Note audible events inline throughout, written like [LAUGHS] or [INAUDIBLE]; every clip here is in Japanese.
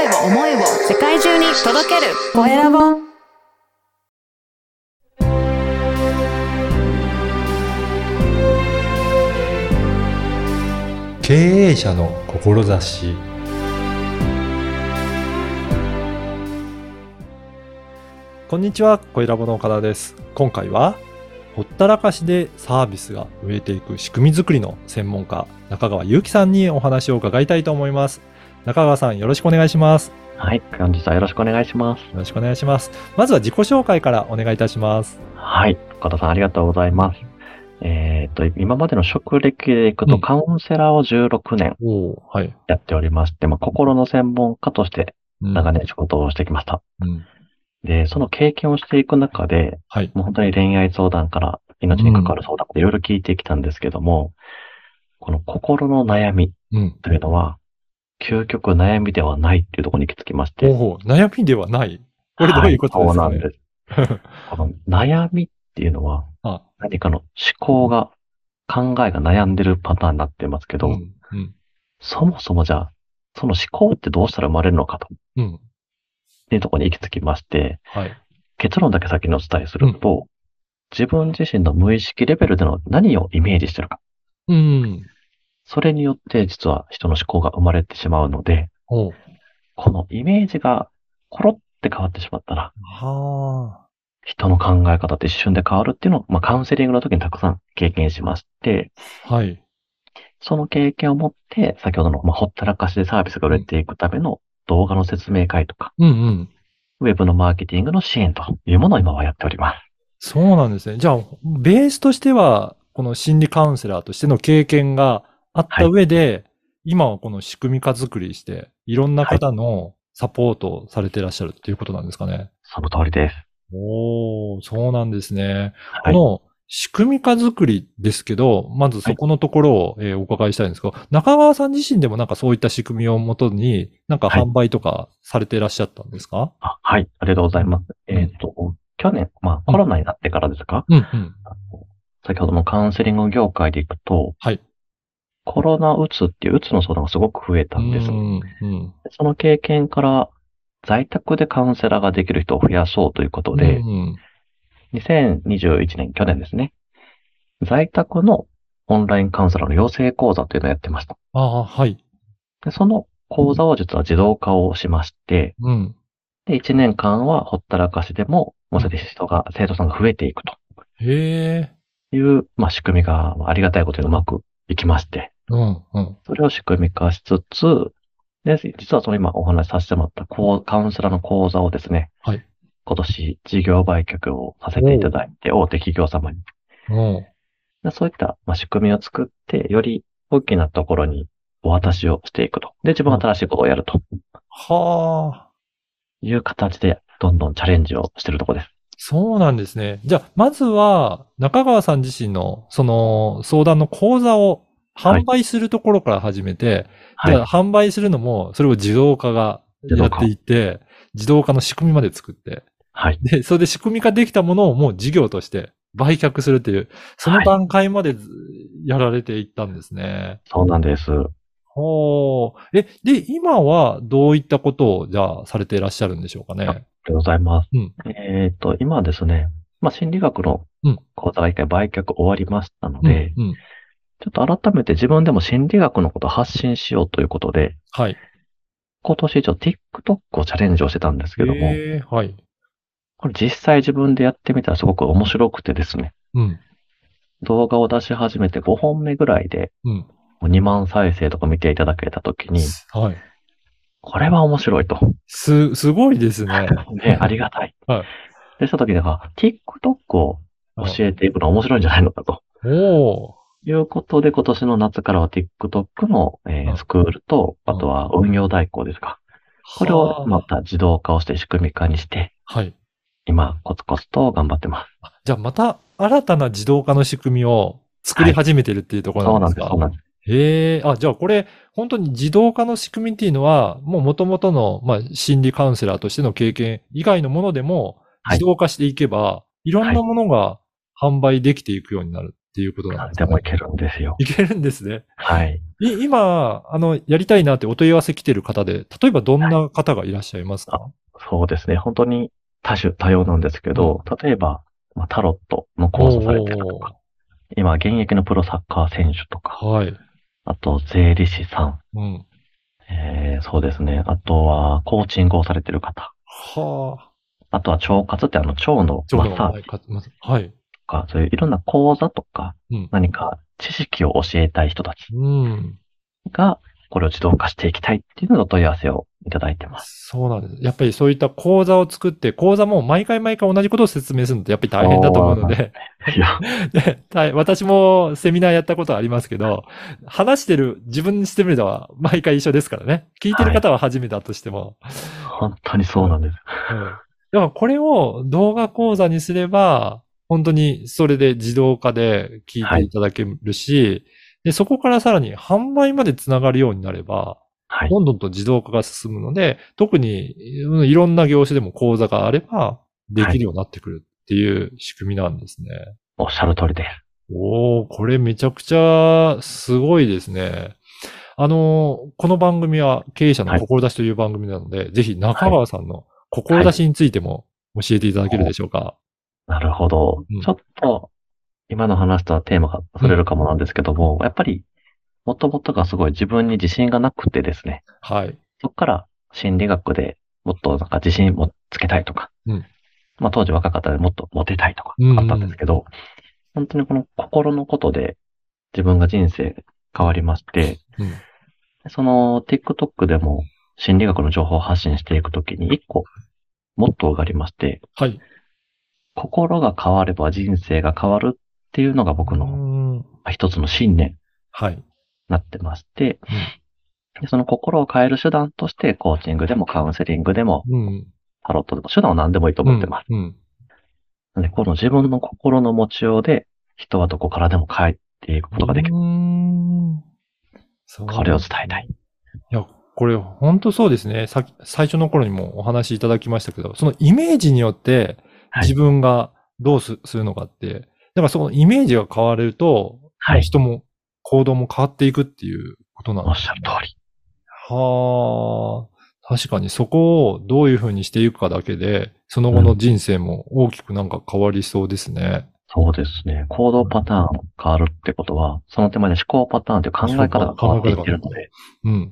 声を、思いを世界中に届けるコエラボ。経営者の志こんにちは、小ラボの岡田です。今回は、ほったらかしでサービスが増えていく仕組み作りの専門家、中川祐樹さんにお話を伺いたいと思います。中川さん、よろしくお願いします。はい。本日はよろしくお願いします。よろしくお願いします。まずは自己紹介からお願いいたします。はい。岡田さん、ありがとうございます。えっ、と、今までの職歴でいくと、うんカウンセラーを16年。やっておりまして、まあ、心の専門家としてうん長年仕事をしてきました。うん。で、その経験をしていく中で、はい。もう本当に恋愛相談から命に関わる相談いろいろ聞いてきたんですけども、この心の悩みうん。というのは、究極悩みではないっていうところに行き着きまして。おお悩みではない。これどういうことですかね？はいそうなんです。[LAUGHS] この悩みっていうのは、あ、何かの思考が、考えが悩んでるパターンになってますけど、うん。うん。そもそもじゃあ、その思考ってどうしたら生まれるのかとうん。いうところに行き着きまして、はい。結論だけ先にお伝えすると、自分自身の無意識レベルでの何をイメージしてるか。うん。それによって実は人の思考が生まれてしまうので、このイメージがコロって変わってしまったら、は人の考え方って一瞬で変わるっていうのを、まあ、カウンセリングの時にたくさん経験しまして、あ。はい。その経験を持って、先ほどの、まあ、ほったらかしでサービスが売れていくための動画の説明会とか、うんうん。ウェブのマーケティングの支援というものを今はやっております。そうなんですね。じゃあ、ベースとしては、この心理カウンセラーとしての経験があった上で、今はこの仕組み化作りして、いろんな方のサポートをされていらっしゃるっていうことなんですかね。その通りです。おー、そうなんですね。はい。この仕組み化作りですけど、まずそこのところを、えーお伺いしたいんですけど、中川さん自身でもなんかそういった仕組みをもとに、なんかはい販売とかされていらっしゃったんですか、あはい。ありがとうございます。えっ、と、去年、まあ、コロナになってからですか、うん、うん。あの先ほどのカウンセリング業界でいくと、はい。コロナうつっていううつの相談がすごく増えたんです。うん、うん。その経験から、在宅でカウンセラーができる人を増やそうということで、うん2021年、去年ですね。在宅のオンラインカウンセラーの養成講座というのをやってました。ああ、はい。でその講座を実は自動化をしまして、うん。で、1年間はほったらかしでも、もうそれで人が、生徒さんが増えていくとへえ。いう、まあ、仕組みがまあありがたいことにうまくいきまして、うん、うん。それを仕組み化しつつ、で、実はその今お話しさせてもらったカウンセラーの講座をですね、はい。今年事業売却をさせていただいて、大手企業様に。うん。でそういった、まあ、仕組みを作って、より大きなところにお渡しをしていくと。で、自分は新しいことをやるとはあ。いう形で、どんどんチャレンジをしているところです。そうなんですね。じゃあ、まずは、中川さん自身の、その、相談の講座を販売するところから始めて、はいじゃあ、。販売するのも、それを自動化がやっていって、自動化の仕組みまで作って、はい。で、それで仕組み化できたものをもう事業として売却するっていう、そのはい段階までずやられていったんですね。そうなんです。ほう。え、で、今はどういったことを、じゃあ、されていらっしゃるんでしょうかね？ありがとうございます。うんえっ、と、今はですね、まあ、心理学のうん講座が一回売却終わりましたので、うん、うん。ちょっと改めて自分でも心理学のことを発信しようということで、はい。今年一応 TikTok をチャレンジをしてたんですけども、えー、はい。これ実際自分でやってみたらすごく面白くてですね、うん、動画を出し始めて5本目ぐらいで、うん。もう2万再生とか見ていただけたときに、はい。これは面白いと。す、すごいですね。[LAUGHS] ね、ありがたい。はいで、したときには、TikTok を教えていくのは面白いんじゃないのかと。おー。いうことで、今年の夏からは TikTok の、えーうんスクールと、あとは運用代行ですか。これをまた自動化をして仕組み化にして、はい。今、コツコツと頑張ってます。じゃあまた新たな自動化の仕組みを作り始めてるっていうところなでそうなんんですす、か、そうなんです。へえ、あ、じゃあこれ、本当に自動化の仕組みっていうのは、もう元々の、まあ、心理カウンセラーとしての経験以外のものでも、はい自動化していけば、いろんなものが販売できていくようになるっていうことなんですね。でもいけるんですよ。いけるんですね。はい。い今、あの、やりたいなってお問い合わせ来てる方で、例えばどんな方がいらっしゃいますか、そうですね。本当に多種多様なんですけど、例えば、まあ、タロットの講座されてるとか、今、現役のプロサッカー選手とか、はい。あと、税理士さん、うん。えー、そうですね。あとは、コーチングをされてる方、はあ。あとは腸活ってあの、腸のマッサージはい。とか、そういういろんな講座とか、うん何か知識を教えたい人たちうん。が、これを自動化していきたいっていうのでお問い合わせをいただいてます。そうなんです。やっぱりそういった講座を作って、講座も毎回毎回同じことを説明するのってやっぱり大変だと思うので、いや、[LAUGHS] で大私もセミナーやったことありますけど、話してる自分にしてみれば毎回一緒ですからね。聞いてる方は初めてだとしても。本当にそうなんです。うん。だからこれを動画講座にすれば、本当にそれで自動化で聞いていただけるし、で、そこからさらに販売までつながるようになれば、はい。どんどんと自動化が進むので、特にうんいろんな業種でも講座があれば、できるようになってくるっていう仕組みなんですね。おっしゃる通りです。おー、これめちゃくちゃすごいですね。あの、この番組は経営者の志という番組なので、ぜひ中川さんの志についても教えていただけるでしょうか。なるほど。うんちょっと、今の話とはテーマがそれるかもなんですけども、やっぱり、もともとがすごい自分に自信がなくてですね、はい。そこから心理学でもっとなんか自信をつけたいとか、うん。まあ当時若かったのでもっとモテたいとかうんうん。あったんですけど、本当にこの心のことで自分が人生変わりまして、うん。その TikTok でも心理学の情報を発信していくときに一個モットーがありまして、はい。心が変われば人生が変わるっていうのが僕うの一つの信念。にはい。なってまして、でその心を変える手段としてコーチングでもカウンセリングでもうん。タロットでも手段は何でもいいと思ってます。うん。なので、この自分の心の持ちようで人はどこからでも変えていくことができる。これを伝えたい。いや、これ本当そうですね。さ最初の頃にもお話しいただきましたけど、そのイメージによってはい自分がどうすするのかって、だからそのイメージが変われると、はい人も行動も変わっていくっていうことなんおっですしゃる通り。はあ。確かにそこをどういうふうにしていくかだけで、その後の人生も大きくなんか変わりそうですね。そうですね。行動パターン変わるってことは、その手前で思考パターンという考え方が変わっていってるので、うん。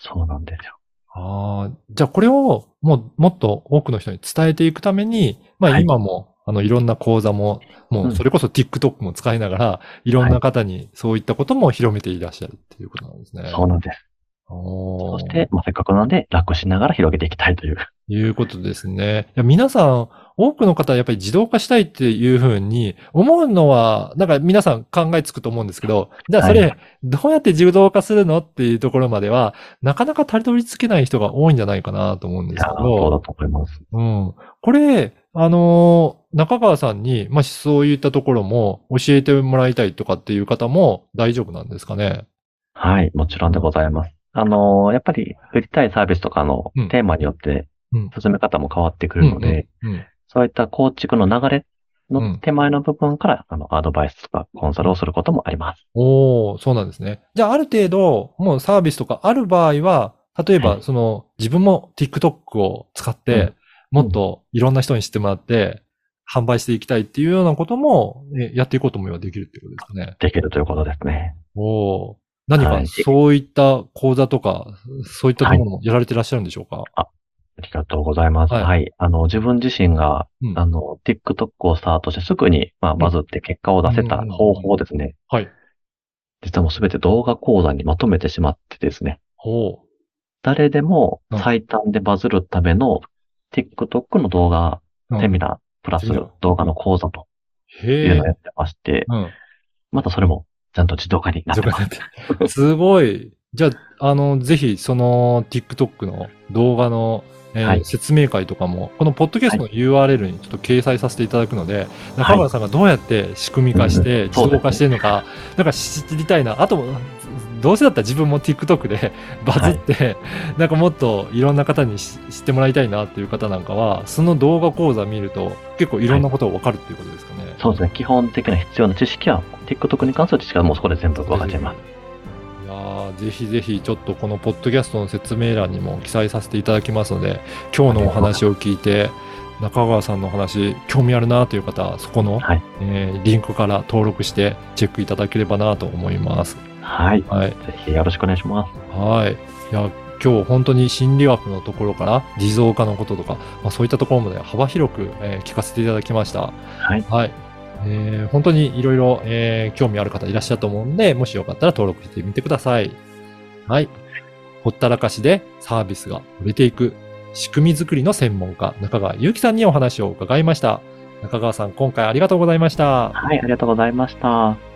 そうなんですよ。ああ、じゃあこれをもうもっと多くの人に伝えていくために、まあはい今も、あのいろんな講座も、もうそれこそ TikTok も使いながら、いろんな方にそういったことも広めていらっしゃるっていうことなんですね。そうなんです。そして、まあ、せっかくなので楽しながら広げていきたいという。いうことですね。いや皆さん、多くの方はやっぱり自動化したいっていうふうに思うのは、なんか皆さん考えつくと思うんですけど、じゃあそはれ、どうやって自動化するのっていうところまでは、なかなかたどり着けない人が多いんじゃないかなと思うんですけいやー、そうだど、と思います。うん。これ、あのー中川さんに、まあ、そういったところも教えてもらいたいとかっていう方も大丈夫なんですかね？はい、もちろんでございます。あのーやっぱり売りたいサービスとかのうんテーマによってうん進め方も変わってくるので、うんうんそういった構築の流れうんの手前の部分から、あの、アドバイスとかコンサルをすることもあります。おー、そうなんですね。じゃあ、ある程度、もうサービスとかある場合は、例えば、はいその、自分も TikTok を使って、うんもっといろんな人に知ってもらって、販売していきたいっていうようなことも、えやっていこうと思えばできるっていうことですかね。できるということですね。おー何かはいそういった講座とか、そういったところもやられてらっしゃるんでしょうか、ありがとうございます。はいはい。あの、自分自身が、うんあの、TikTok をスタートしてすぐに、まあ、バズって結果を出せた方法ですね。はい。実はもうすべて動画講座にまとめてしまってですね。ほ誰でもうん最短でバズるための TikTok の動画セミナープラス動画の講座というのをや。ってまして、うん。またそれもちゃんと自動化になってます。すごい。じゃあ、あの、ぜひ、その、TikTok の動画の、えーはい説明会とかも、このポッドキャストの URL にちょっと掲載させていただくので、中村さんがどうやって仕組み化して、うん自動化してるのか、なんか知りたいな。あと、どうせだったら自分も TikTok で [LAUGHS] バズって、なんかもっといろんな方にし知ってもらいたいなっていう方なんかは、その動画講座見ると結構いろんなことがわかるっていうことですかね。そうですね。基本的な必要な知識は、TikTok に関する知識はもうそこで全部分かっちゃいます。いやーぜひぜひちょっとこのポッドキャストの説明欄にも記載させていただきますので今日のお話を聞いて中川さんのお話興味あるなという方はそこの、はいえーリンクから登録してチェックいただければなと思います。はい。はい、ぜひよろしくお願いします。はい。いや今日本当に心理学のところから持続化のこととか、まあ、そういったところまで幅広く、えー聞かせていただきました。はい。はい。えー本当にいろいろ、えー興味ある方いらっしゃると思うんで、もしよかったら登録してみてください。はい。ほったらかしでサービスが売れていく仕組み作りの専門家、中川祐樹さんにお話を伺いました。中川さん、今回ありがとうございました。はい、ありがとうございました。